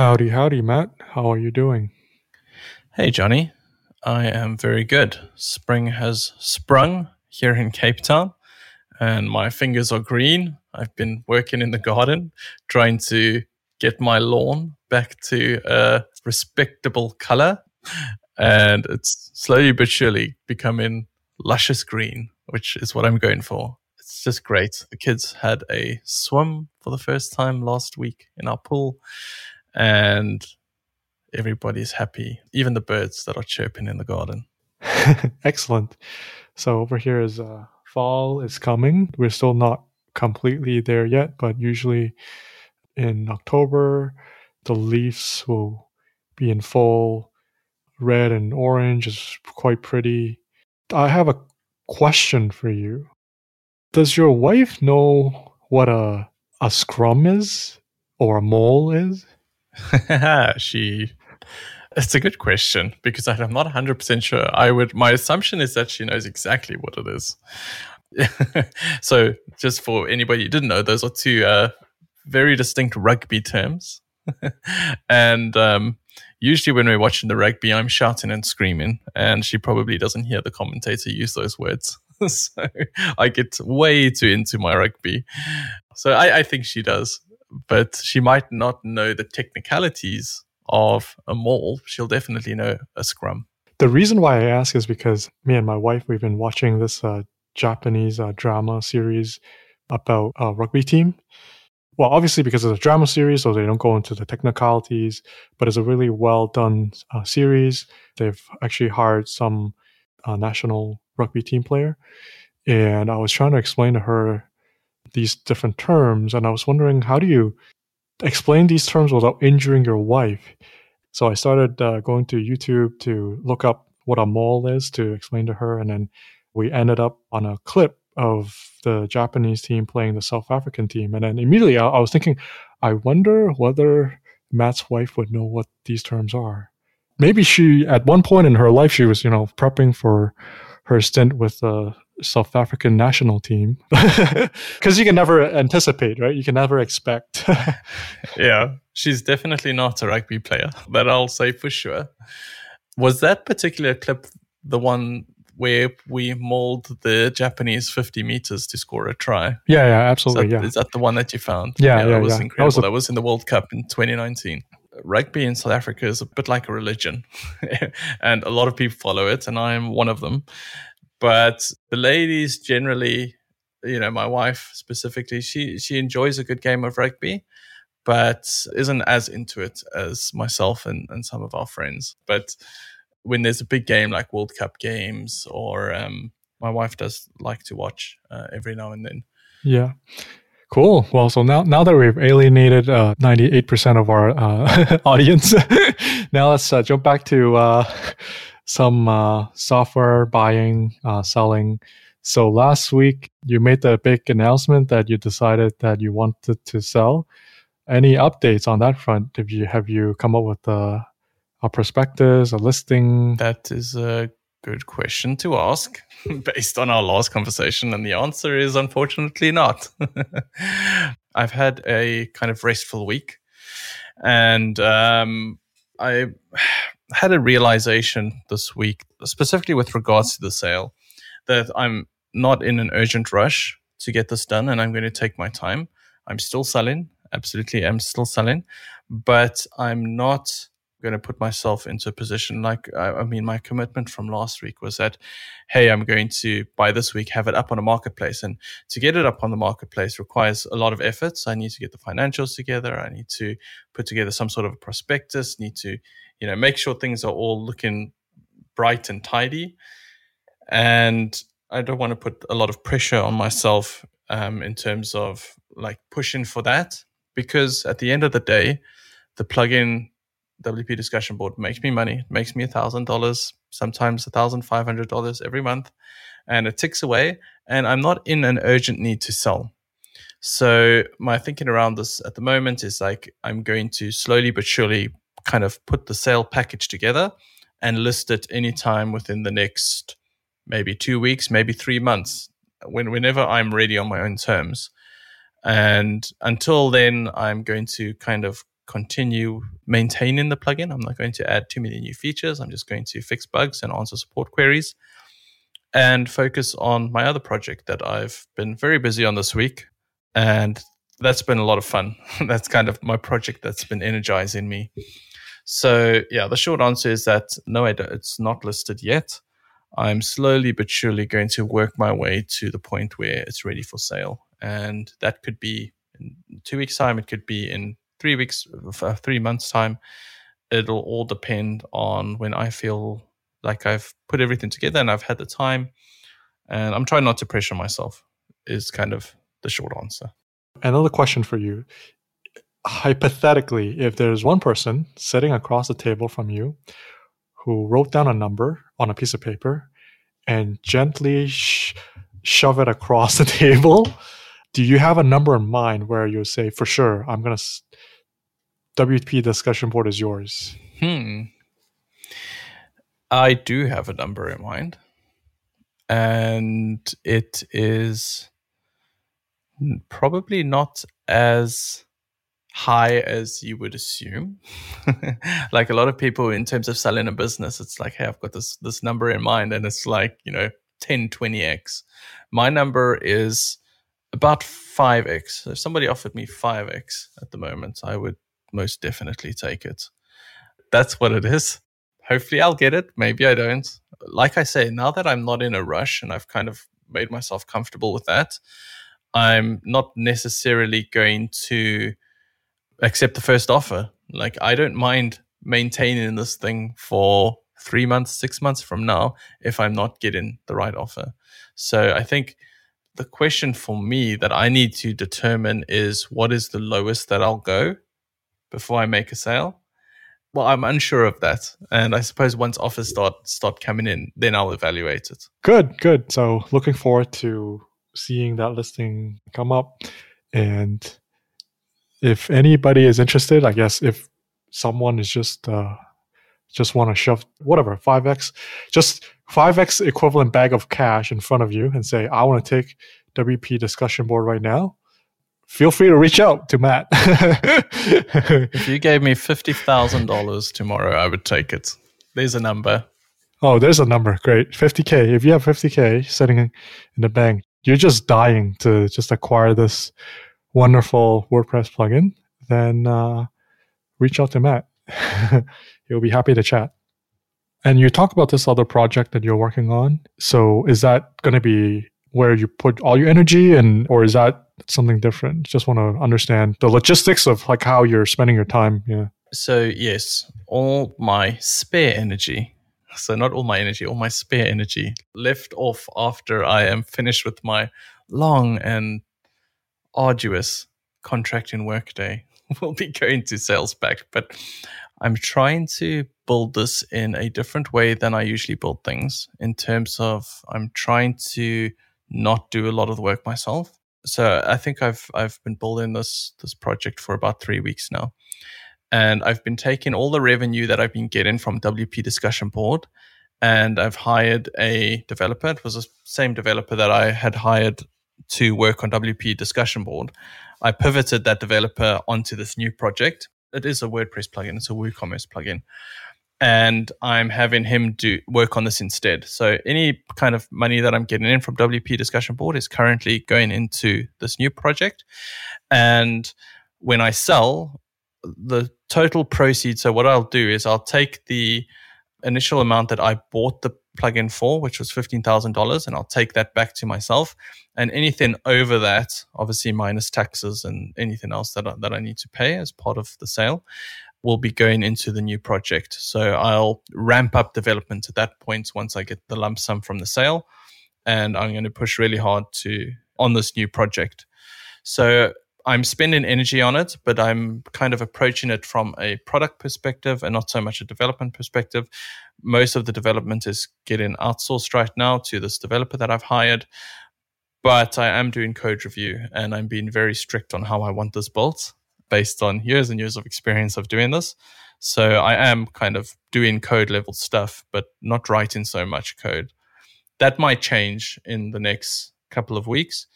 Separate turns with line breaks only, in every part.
Howdy, howdy, Matt. How are you doing?
Hey, Johnny. I am very good. Spring has sprung here in Cape Town, and my fingers are green. I've been working in the garden trying to get my lawn back to a respectable color, and it's slowly but surely becoming luscious green, which is what I'm going for. It's just great. The kids had a swim for the first time last week in our pool, and everybody's happy, even the birds that are chirping in the garden.
Excellent. So over here is uh, fall is coming. We're still not completely there yet, but usually in October, the leaves will be in full red and orange. It's quite pretty. I have a question for you. Does your wife know what a a scrum is or a maul is?
she it's a good question because I'm not 100% sure. I would my assumption is that she knows exactly what it is. so, just for anybody who didn't know, those are two uh, very distinct rugby terms. and um, usually, when we're watching the rugby, I'm shouting and screaming, and she probably doesn't hear the commentator use those words. so, I get way too into my rugby. So, I, I think she does, but she might not know the technicalities of a maul. She'll definitely know a scrum.
The reason why I ask is because me and my wife, we've been watching this uh, Japanese uh, drama series about a rugby team. Well, obviously because it's a drama series, so they don't go into the technicalities, but it's a really well done uh, series. They've actually hired some uh, national rugby team player, and I was trying to explain to her these different terms, and I was wondering how do you explain these terms without injuring your wife? So I started uh, going to YouTube to look up what a maul is to explain to her, and then we ended up on a clip of the Japanese team playing the South African team. And then immediately I, I was thinking, I wonder whether Matt's wife would know what these terms are. Maybe she, at one point in her life, she was, you know, prepping for her stint with the South African national team. Because you can never anticipate, right? You can never expect.
yeah, she's definitely not a rugby player. That I'll say for sure. Was that particular clip the one where we mauled the Japanese 50 meters to score a try.
Yeah, yeah, absolutely.
Is
that,
yeah. Is that the one that you found?
Yeah, yeah,
that was
yeah.
incredible. That was, a- that was in the World Cup in 2019 rugby in South Africa is a bit like a religion, and a lot of people follow it, and I'm one of them. But the ladies generally, you know, my wife specifically, she she enjoys a good game of rugby, but isn't as into it as myself and, and some of our friends. But when there's a big game like World Cup games, or um, my wife does like to watch uh, every now and then.
Yeah. Cool. Well, so now now that we've alienated eight percent of our uh, audience, now let's uh, jump back to uh, some uh, software buying, uh, selling. So last week you made the big announcement that you decided that you wanted to sell. Any updates on that front? Have you have you come up with a, a prospectus, a listing?
That is a good question to ask based on our last conversation, and the answer is unfortunately not. I've had a kind of restful week, and um, I had a realization this week, specifically with regards to the sale, that I'm not in an urgent rush to get this done and I'm going to take my time. I'm still selling. Absolutely, I'm still selling, but I'm not going to put myself into a position like I, mean my commitment from last week was that hey i'm going to by this week have it up on a marketplace and to get it up on the marketplace requires a lot of efforts i need to get the financials together i need to put together some sort of a prospectus need to you know make sure things are all looking bright and tidy and i don't want to put a lot of pressure on myself um, in terms of like pushing for that because at the end of the day the plugin WP discussion board makes me money, makes me a thousand dollars, sometimes a thousand five hundred dollars every month, and it ticks away. And I'm not in an urgent need to sell. So my thinking around this at the moment is like I'm going to slowly but surely kind of put the sale package together and list it anytime within the next maybe two weeks, maybe three months, when whenever I'm ready on my own terms. And until then, I'm going to kind of continue maintaining the plugin. I'm not going to add too many new features. I'm just going to fix bugs and answer support queries and focus on my other project that I've been very busy on this week. And that's been a lot of fun. that's kind of my project that's been energizing me. So, yeah, the short answer is that no, it's not listed yet. I'm slowly but surely going to work my way to the point where it's ready for sale. And that could be in two weeks' time, it could be in three weeks, uh, three months' time. It'll all depend on when I feel like I've put everything together and I've had the time. And I'm trying not to pressure myself, is kind of the short answer.
Another question for you. Hypothetically, if there's one person sitting across the table from you who wrote down a number on a piece of paper and gently sh- shove it across the table, do you have a number in mind where you say, for sure, I'm going to, s- WP discussion board is yours?
Hmm. I do have a number in mind. And it is probably not as high as you would assume. like a lot of people in terms of selling a business, it's like, hey, I've got this this number in mind and it's like, you know, 10, 20x. My number is about 5x. So if somebody offered me 5x at the moment, I would most definitely take it. That's what it is. Hopefully I'll get it. Maybe I don't. Like I say, now that I'm not in a rush and I've kind of made myself comfortable with that, I'm not necessarily going to accept the first offer. Like I don't mind maintaining this thing for three months, six months from now if I'm not getting the right offer. So I think the question for me that I need to determine is what is the lowest that I'll go before I make a sale. Well, I'm unsure of that, and I suppose once offers start start coming in, then I'll evaluate it.
Good, good. So looking forward to seeing that listing come up, and if anybody is interested, I guess if someone is just uh, just want to shove whatever five x, just five x equivalent bag of cash in front of you and say, I want to take WP discussion board right now. Feel free to reach out to Matt.
if you gave me fifty thousand dollars tomorrow, I would take it. There's a number.
Oh, there's a number. Great. 50K. If you have 50K sitting in the bank, you're just dying to just acquire this wonderful WordPress plugin, then uh, reach out to Matt. He'll be happy to chat. And you talk about this other project that you're working on. So is that going to be where you put all your energy and or is that something different? Just want to understand the logistics of like how you're spending your time. Yeah.
So yes, all my spare energy so not all my energy, all my spare energy left off after I am finished with my long and arduous contracting workday will be going to sales back. But I'm trying to build this in a different way than I usually build things in terms of I'm trying to not do a lot of the work myself. So I think I've I've been building this this project for about three weeks now. And I've been taking all the revenue that I've been getting from WP Discussion Board and I've hired a developer. It was the same developer that I had hired to work on WP Discussion Board. I pivoted that developer onto this new project. It is a WordPress plugin, it's a WooCommerce plugin. And I'm having him do work on this instead. So any kind of money that I'm getting in from WP Discussion Board is currently going into this new project. And when I sell, the total proceeds. So what I'll do is I'll take the initial amount that I bought the plugin for, which was $15,000, and I'll take that back to myself. And anything over that, obviously minus taxes and anything else that I, that I need to pay as part of the sale, will be going into the new project. So I'll ramp up development at that point once I get the lump sum from the sale. And I'm going to push really hard to on this new project. So I'm spending energy on it, but I'm kind of approaching it from a product perspective and not so much a development perspective. Most of the development is getting outsourced right now to this developer that I've hired. But I am doing code review and I'm being very strict on how I want this built based on years and years of experience of doing this. So I am kind of doing code level stuff, but not writing so much code. That might change in the next couple of weeks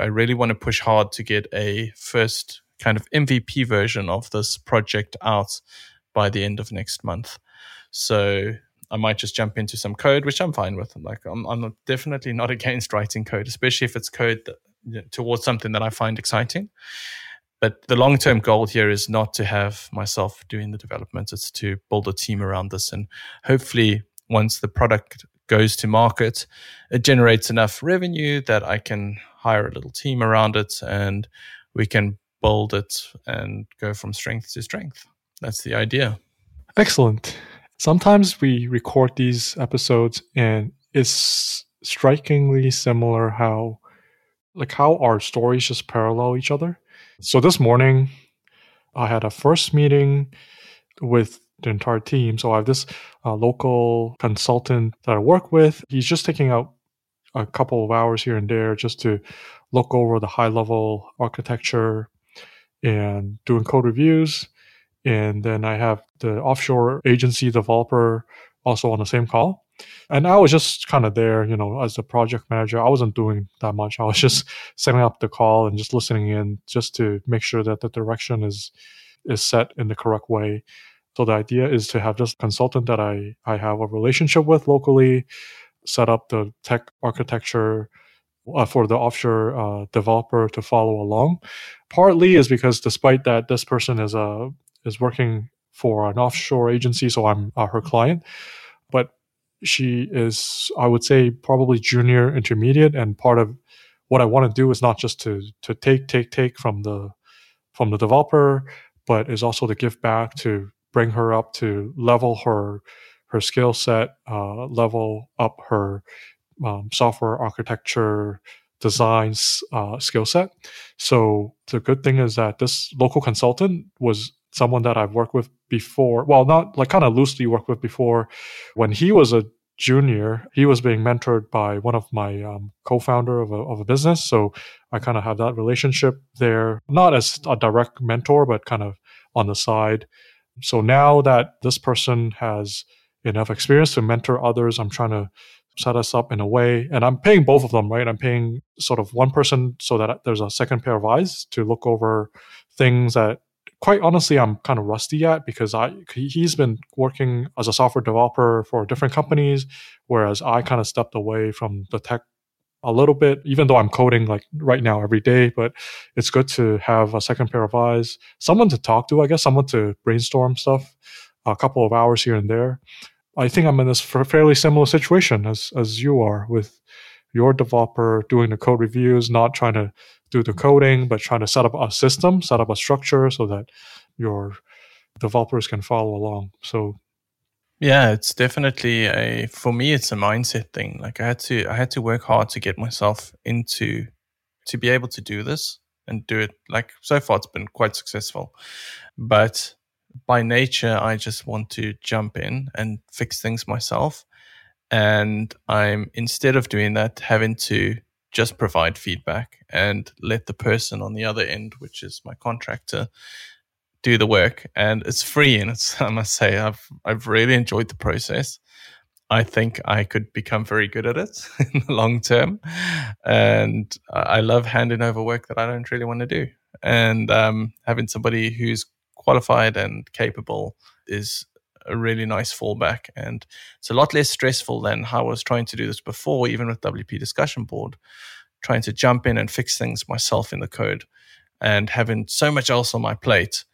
I really want to push hard to get a first kind of MVP version of this project out by the end of next month. So I might just jump into some code, which I'm fine with. Like I'm, I'm definitely not against writing code, especially if it's code that, you know, towards something that I find exciting. But the long term goal here is not to have myself doing the development, it's to build a team around this. And hopefully, once the product goes to market, it generates enough revenue that I can hire a little team around it and we can build it and go from strength to strength. That's the idea.
Excellent. Sometimes we record these episodes and it's strikingly similar how like how our stories just parallel each other. So this morning, I had a first meeting with the entire team. So I have this uh, local consultant that I work with. He's just taking out a couple of hours here and there just to look over the high level architecture and doing code reviews. And then I have the offshore agency developer also on the same call. And I was just kind of there, you know, as the project manager. I wasn't doing that much. I was just setting up the call and just listening in just to make sure that the direction is is set in the correct way. So the idea is to have this consultant that I, I have a relationship with locally, set up the tech architecture uh, for the offshore uh, developer to follow along. Partly is because despite that this person is a uh, is working for an offshore agency, so I'm uh, her client. But she is, I would say, probably junior intermediate, and part of what I want to do is not just to to take take take from the from the developer, but is also to give back to bring her up to level her her skill set, uh, level up her um, software architecture designs uh, skill set. So the good thing is that this local consultant was someone that I've worked with before. Well, not like kind of loosely worked with before. When he was a junior, he was being mentored by one of my um, co-founder of a, of a business. So I kind of have that relationship there, not as a direct mentor, but kind of on the side. So now that this person has enough experience to mentor others, I'm trying to set us up in a way and i'm paying both of them right i'm paying sort of one person so that there's a second pair of eyes to look over things that quite honestly, I'm kind of rusty at because I he's been working as a software developer for different companies, whereas I kind of stepped away from the tech a little bit, even though I'm coding like right now every day. But it's good to have a second pair of eyes, someone to talk to, I guess, someone to brainstorm stuff, a couple of hours here and there. I think I'm in this fairly similar situation as as you are with your developer doing the code reviews, not trying to do the mm-hmm. coding, but trying to set up a system, set up a structure so that your developers can follow along. So
yeah, it's definitely a for me it's a mindset thing. Like I had to I had to work hard to get myself into to be able to do this and do it like so far it's been quite successful. But by nature I just want to jump in and fix things myself. And I'm instead of doing that having to just provide feedback and let the person on the other end, which is my contractor, do the work. And it's free, and it's I must say I've I've really enjoyed the process. I think I could become very good at it in the long term, and I love handing over work that I don't really want to do. And um, having somebody who's qualified and capable is a really nice fallback. And it's a lot less stressful than how I was trying to do this before, even with WP Discussion Board, trying to jump in and fix things myself in the code and having so much else on my plate.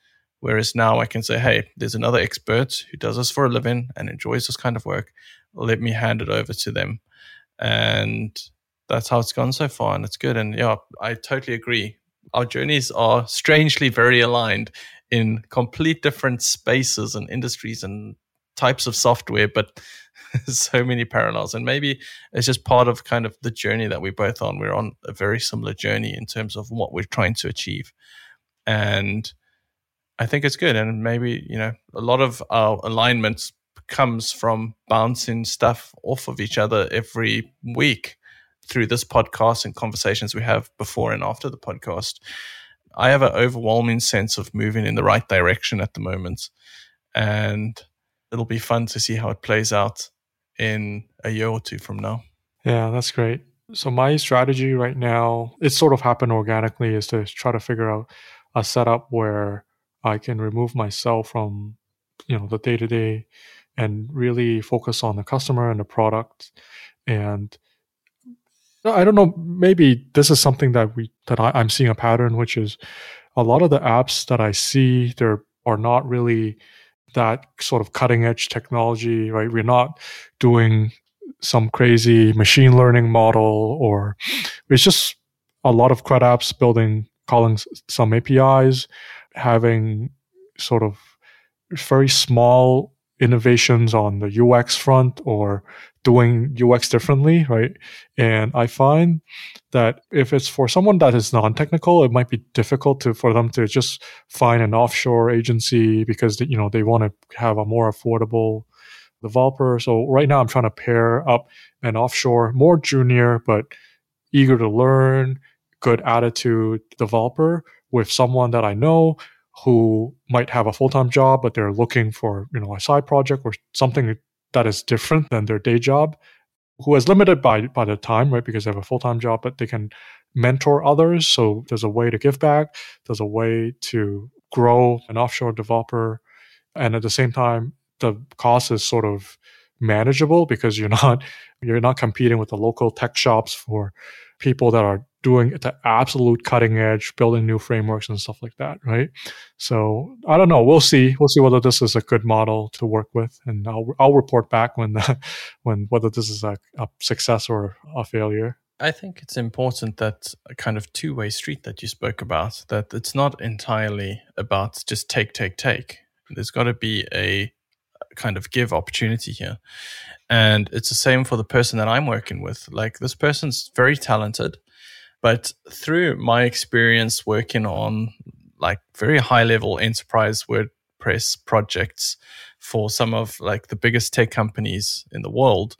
Whereas now I can say, hey, there's another expert who does this for a living and enjoys this kind of work. Let me hand it over to them. And that's how it's gone so far. And it's good. And yeah, I totally agree. Our journeys are strangely very aligned in complete different spaces and industries and types of software, but so many parallels. And maybe it's just part of kind of the journey that we're both on. We're on a very similar journey in terms of what we're trying to achieve. And I think it's good. And maybe, you know, a lot of our alignments comes from bouncing stuff off of each other every week through this podcast and conversations we have before and after the podcast. I have an overwhelming sense of moving in the right direction at the moment. And it'll be fun to see how it plays out in a year or two from now.
Yeah, that's great. So my strategy right now, it sort of happened organically, is to try to figure out a setup where I can remove myself from you know the day to day and really focus on the customer and the product and I don't know. Maybe this is something that we that I, I'm seeing a pattern which is a lot of the apps that I see there are not really that sort of cutting edge technology right? We're not doing some crazy machine learning model or it's just a lot of CRUD apps building calling some APIs, having sort of very small innovations on the UX front or doing UX differently, right? And I find that if it's for someone that is non-technical, it might be difficult to for them to just find an offshore agency because you know they want to have a more affordable developer. So right now I'm trying to pair up an offshore, more junior but eager to learn, good attitude developer with someone that I know who might have a full-time job but they're looking for you know a side project or something that is different than their day job who is limited by by the time right because they have a full-time job but they can mentor others. So there's a way to give back. There's a way to grow an offshore developer. And at the same time the cost is sort of manageable because you're not you're not competing with the local tech shops for people that are doing the absolute cutting edge, building new frameworks and stuff like that, right? So I don't know. We'll see. We'll see whether this is a good model to work with, and I'll I'll report back when the, when whether this is a, a success or a failure.
I think it's important that a kind of two way street that you spoke about, that it's not entirely about just take, take, take. There's got to be a kind of give opportunity here. And it's the same for the person that I'm working with. Like this person's very talented, but through my experience working on like very high level enterprise WordPress projects for some of like the biggest tech companies in the world,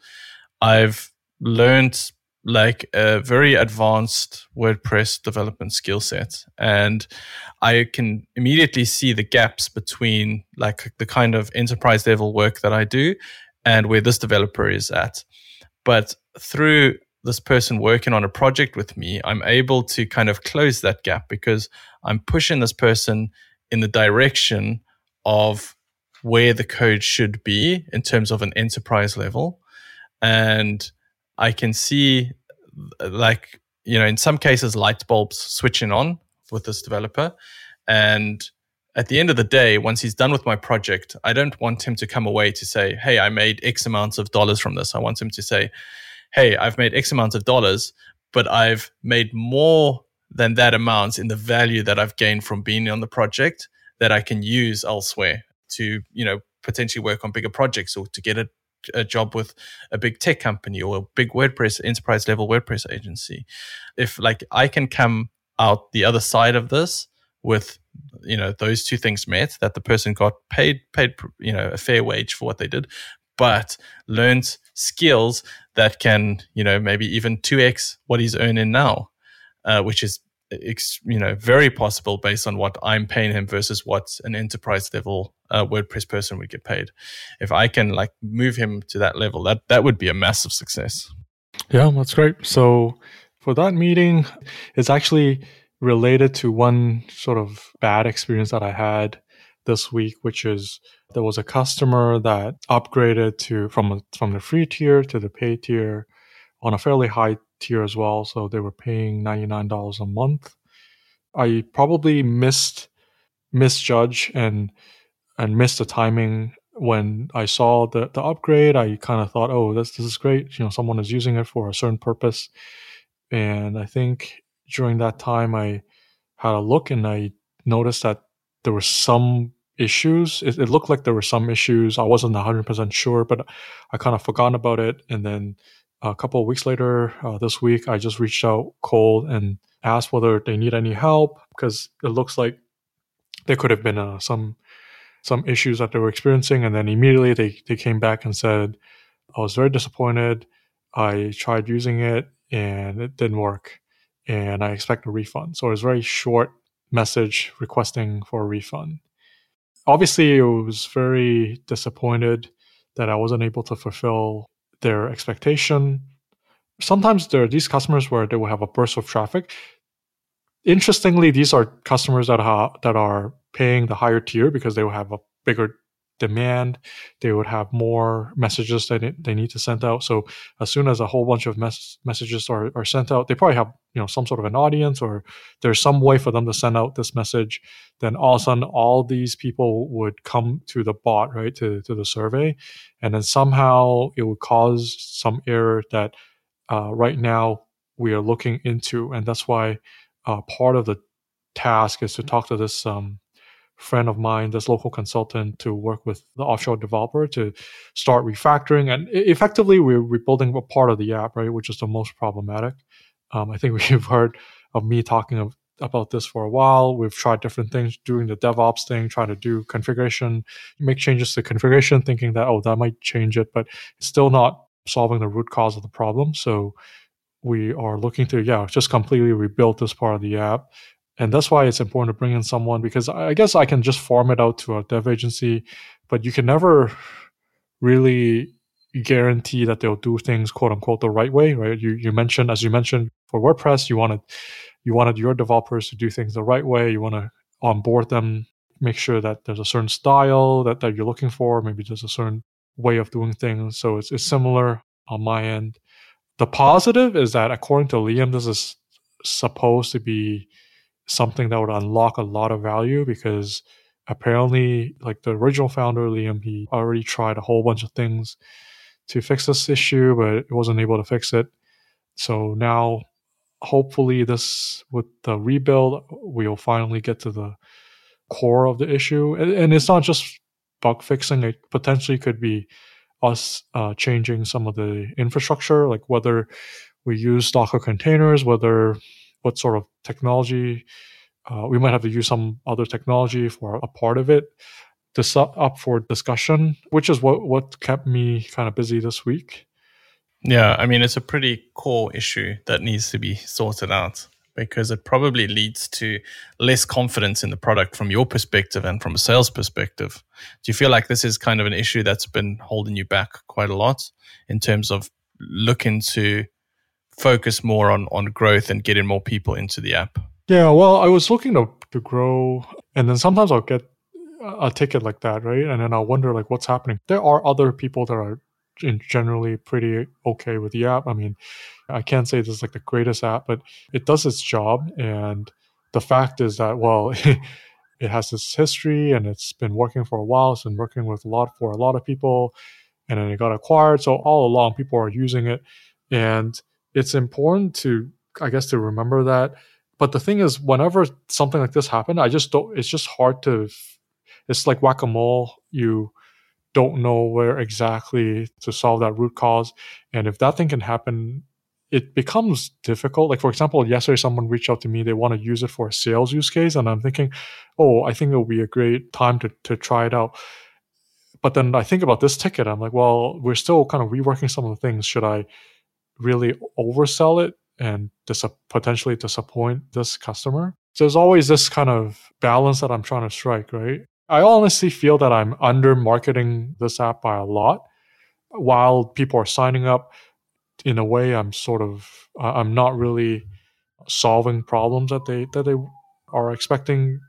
I've learned like a very advanced WordPress development skill set. And I can immediately see the gaps between like the kind of enterprise level work that I do and where this developer is at. But through this person working on a project with me, I'm able to kind of close that gap because I'm pushing this person in the direction of where the code should be in terms of an enterprise level. And I can see, like, you know, in some cases, light bulbs switching on with this developer. And at the end of the day, once he's done with my project, I don't want him to come away to say, Hey, I made X amounts of dollars from this. I want him to say, Hey, I've made X amount of dollars, but I've made more than that amount in the value that I've gained from being on the project that I can use elsewhere to, you know, potentially work on bigger projects or to get a, a job with a big tech company or a big WordPress enterprise level WordPress agency. If like I can come out the other side of this with you know those two things met that the person got paid paid you know a fair wage for what they did but learned skills that can you know maybe even 2x what he's earning now uh, which is you know very possible based on what i'm paying him versus what an enterprise level uh, wordpress person would get paid. If i can like move him to that level that that would be a massive success.
Yeah that's great. So for that meeting it's actually related to one sort of bad experience that I had this week, which is there was a customer that upgraded to from from the free tier to the paid tier on a fairly high tier as well. So they were paying ninety nine dollars a month. I probably missed misjudge and and missed the timing when I saw the the upgrade. I kind of thought, oh, this this is great. You know, someone is using it for a certain purpose, and I think during that time, I had a look and I noticed that there were some issues. It, it looked like there were some issues. I wasn't 100% sure, but I kind of forgot about it. And then a couple of weeks later, uh, this week, I just reached out cold and asked whether they need any help because it looks like there could have been uh, some some issues that they were experiencing. And then immediately they, they came back and said, I was very disappointed. I tried using it and it didn't work and I expect a refund. So it was a very short message requesting for a refund. Obviously, I was very disappointed that I wasn't able to fulfill their expectation. Sometimes there are these customers where they will have a burst of traffic. interestingly, these are customers that ha- that are paying the higher tier because they will have a bigger demand. They would have more messages that they need to send out. So as soon as a whole bunch of mes- messages are, are sent out, they probably have you know some sort of an audience or there's some way for them to send out this message. Then all of a sudden, all these people would come to the bot, right, to to the survey, and then somehow it would cause some error that uh, right now we are looking into, and that's why uh, part of the task is to talk to this um, friend of mine, this local consultant, to work with the offshore developer to start refactoring. And effectively, we're rebuilding a part of the app, right, which is the most problematic. Um, I think we've heard of me talking of, about this for a while. We've tried different things, doing the DevOps thing, trying to do configuration, make changes to configuration, thinking that, oh, that might change it, but it's still not solving the root cause of the problem. So we are looking to, yeah, just completely rebuild this part of the app. And that's why it's important to bring in someone because I guess I can just farm it out to a dev agency, but you can never really guarantee that they'll do things quote unquote the right way, right? You you mentioned as you mentioned for WordPress, you wanted you wanted your developers to do things the right way. You want to onboard them, make sure that there's a certain style that, that you're looking for. Maybe there's a certain way of doing things. So it's, it's similar on my end. The positive is that according to Liam, this is supposed to be something that would unlock a lot of value because apparently, like the original founder, Liam, he already tried a whole bunch of things to fix this issue, but it wasn't able to fix it. So now, hopefully, this with the rebuild, we'll finally get to the core of the issue. And, it's not just bug fixing; it potentially could be us uh, changing some of the infrastructure, like whether we use Docker containers, whether what sort of technology uh, we might have to use some other technology for a part of it. This up for discussion, which is what what kept me kind of busy this week.
Yeah, I mean it's a pretty core issue that needs to be sorted out because it probably leads to less confidence in the product from your perspective and from a sales perspective. Do you feel like this is kind of an issue that's been holding you back quite a lot in terms of looking to focus more on on growth and getting more people into the app?
Yeah, well, I was looking to to grow, and then sometimes I'll get a ticket like that, right? And then I'll wonder like what's happening. There are other people that are generally pretty okay with the app. I mean, I can't say this is like the greatest app, but it does its job. And the fact is that, well, it has this history and it's been working for a while. It's been working with a lot for a lot of people. And then it got acquired. So all along, people are using it. And it's important to, I guess, to remember that. But the thing is, whenever something like this happened, I just don't, it's just hard to, it's like whack a mole. You, don't know where exactly to solve that root cause. And if that thing can happen, it becomes difficult. Like, for example, yesterday someone reached out to me, they want to use it for a sales use case. And I'm thinking, oh, I think it'll be a great time to, to try it out. But then I think about this ticket. I'm like, well, we're still kind of reworking some of the things. Should I really oversell it and dis- potentially disappoint this customer? So there's always this kind of balance that I'm trying to strike, right? I honestly feel that I'm under marketing this app by a lot. While people are signing up, in a way, I'm sort of I'm not really solving problems that they that they are expecting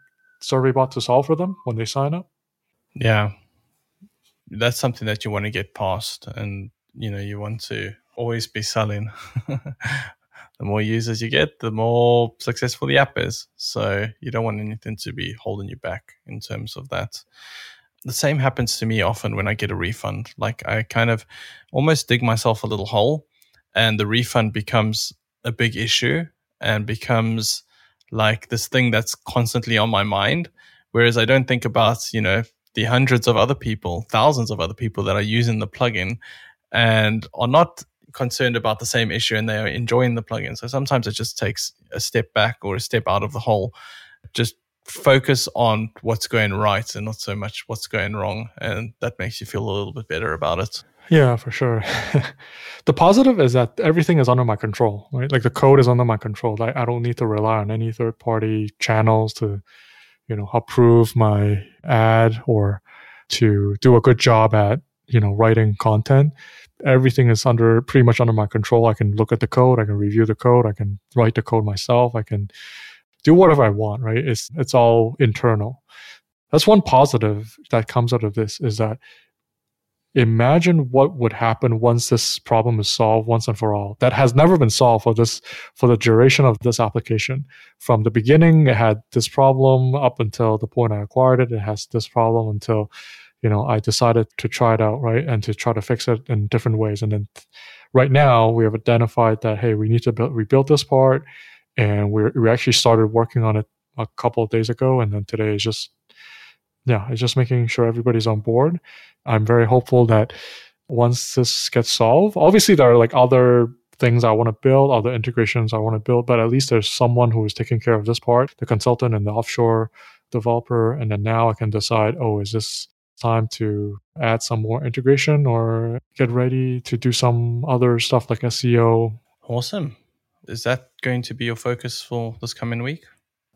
SurveyBot to solve for them when they sign up.
Yeah, that's something that you want to get past, and you know you want to always be selling the more users you get, the more successful the app is. So you don't want anything to be holding you back in terms of that. The same happens to me often when I get a refund. Like I kind of almost dig myself a little hole and the refund becomes a big issue and becomes like this thing that's constantly on my mind. Whereas I don't think about, you know, the hundreds of other people, thousands of other people that are using the plugin and are not concerned about the same issue and they are enjoying the plugin. So sometimes it just takes a step back or a step out of the hole. Just focus on what's going right and not so much what's going wrong. And that makes you feel a little bit better about it.
Yeah, for sure. the positive is that everything is under my control, right? Like the code is under my control. I don't need to rely on any third party channels to, you know, approve my ad or to do a good job at, you know, writing content everything is under pretty much under my control. I can look at the code, I can review the code, I can write the code myself, I can do whatever I want, right? It's it's all internal. That's one positive that comes out of this is that imagine what would happen once this problem is solved once and for all that has never been solved for this for the duration of this application from the beginning it had this problem up until the point i acquired it it has this problem until you know i decided to try it out right and to try to fix it in different ways and then right now we have identified that hey we need to build, rebuild this part and we we actually started working on it a couple of days ago and then today is just yeah, it's just making sure everybody's on board. I'm very hopeful that once this gets solved, obviously there are like other things I want to build, other integrations I want to build, but at least there's someone who is taking care of this part, the consultant and the offshore developer. And then now I can decide, oh, is this time to add some more integration or get ready to do some other stuff like SEO?
Awesome. Is that going to be your focus for this coming week?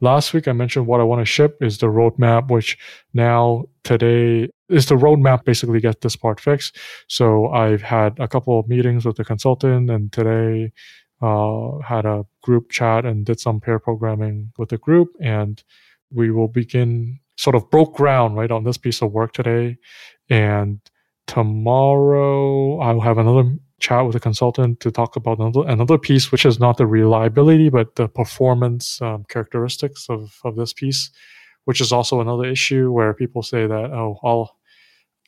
Last week I mentioned what I want to ship is the roadmap, which now today is the roadmap basically get this part fixed. So I've had a couple of meetings with the consultant and today uh, had a group chat and did some pair programming with the group and we will begin sort of broke ground right on this piece of work today and tomorrow i'll have another chat with a consultant to talk about another, another piece, which is not the reliability, but the performance um, characteristics of, of this piece, which is also another issue where people say that, oh, I'll,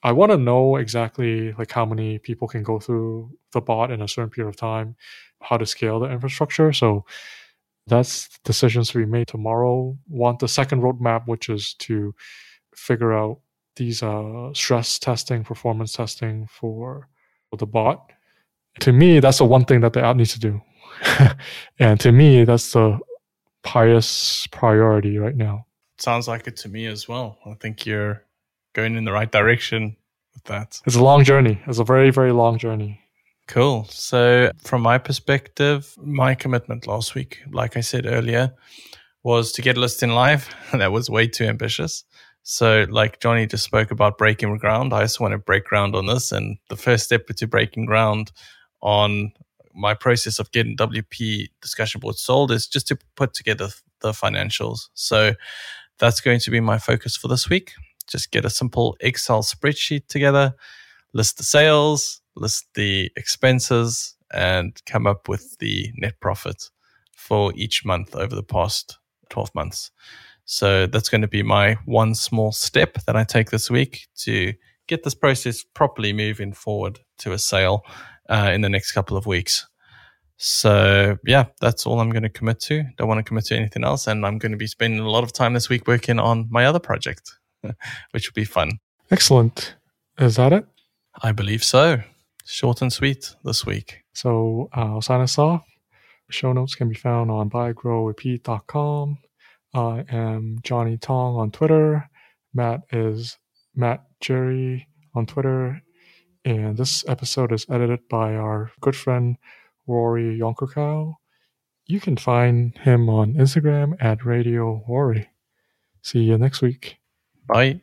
I want to know exactly like how many people can go through the bot in a certain period of time, how to scale the infrastructure. So that's decisions to be made tomorrow. Want the second roadmap, which is to figure out these uh, stress testing, performance testing for the bot to me, that's the one thing that the app needs to do. and to me, that's the highest priority right now.
Sounds like it to me as well. I think you're going in the right direction with that.
It's a long journey. It's a very, very long journey.
Cool. So, from my perspective, my commitment last week, like I said earlier, was to get listing live. that was way too ambitious. So, like Johnny just spoke about breaking ground, I also want to break ground on this. And the first step to breaking ground on my process of getting WP discussion board sold is just to put together the financials. So that's going to be my focus for this week. Just get a simple Excel spreadsheet together, list the sales, list the expenses, and come up with the net profit for each month over the past 12 months. So that's going to be my one small step that I take this week to get this process properly moving forward to a sale uh, in the next couple of weeks. So yeah, that's all I'm going to commit to. Don't want to commit to anything else, and I'm going to be spending a lot of time this week working on my other project, which will be fun.
Excellent. Is that it?
I believe so. Short and sweet this week.
So uh, I'll sign us off. Show notes can be found on buygrowrepeat.com. I am Johnny Tong on Twitter. Matt is Matt Geri on Twitter and this episode is edited by our good friend Rory Yonkerkow. You can find him on Instagram at Radio Rory. See you next week.
Bye.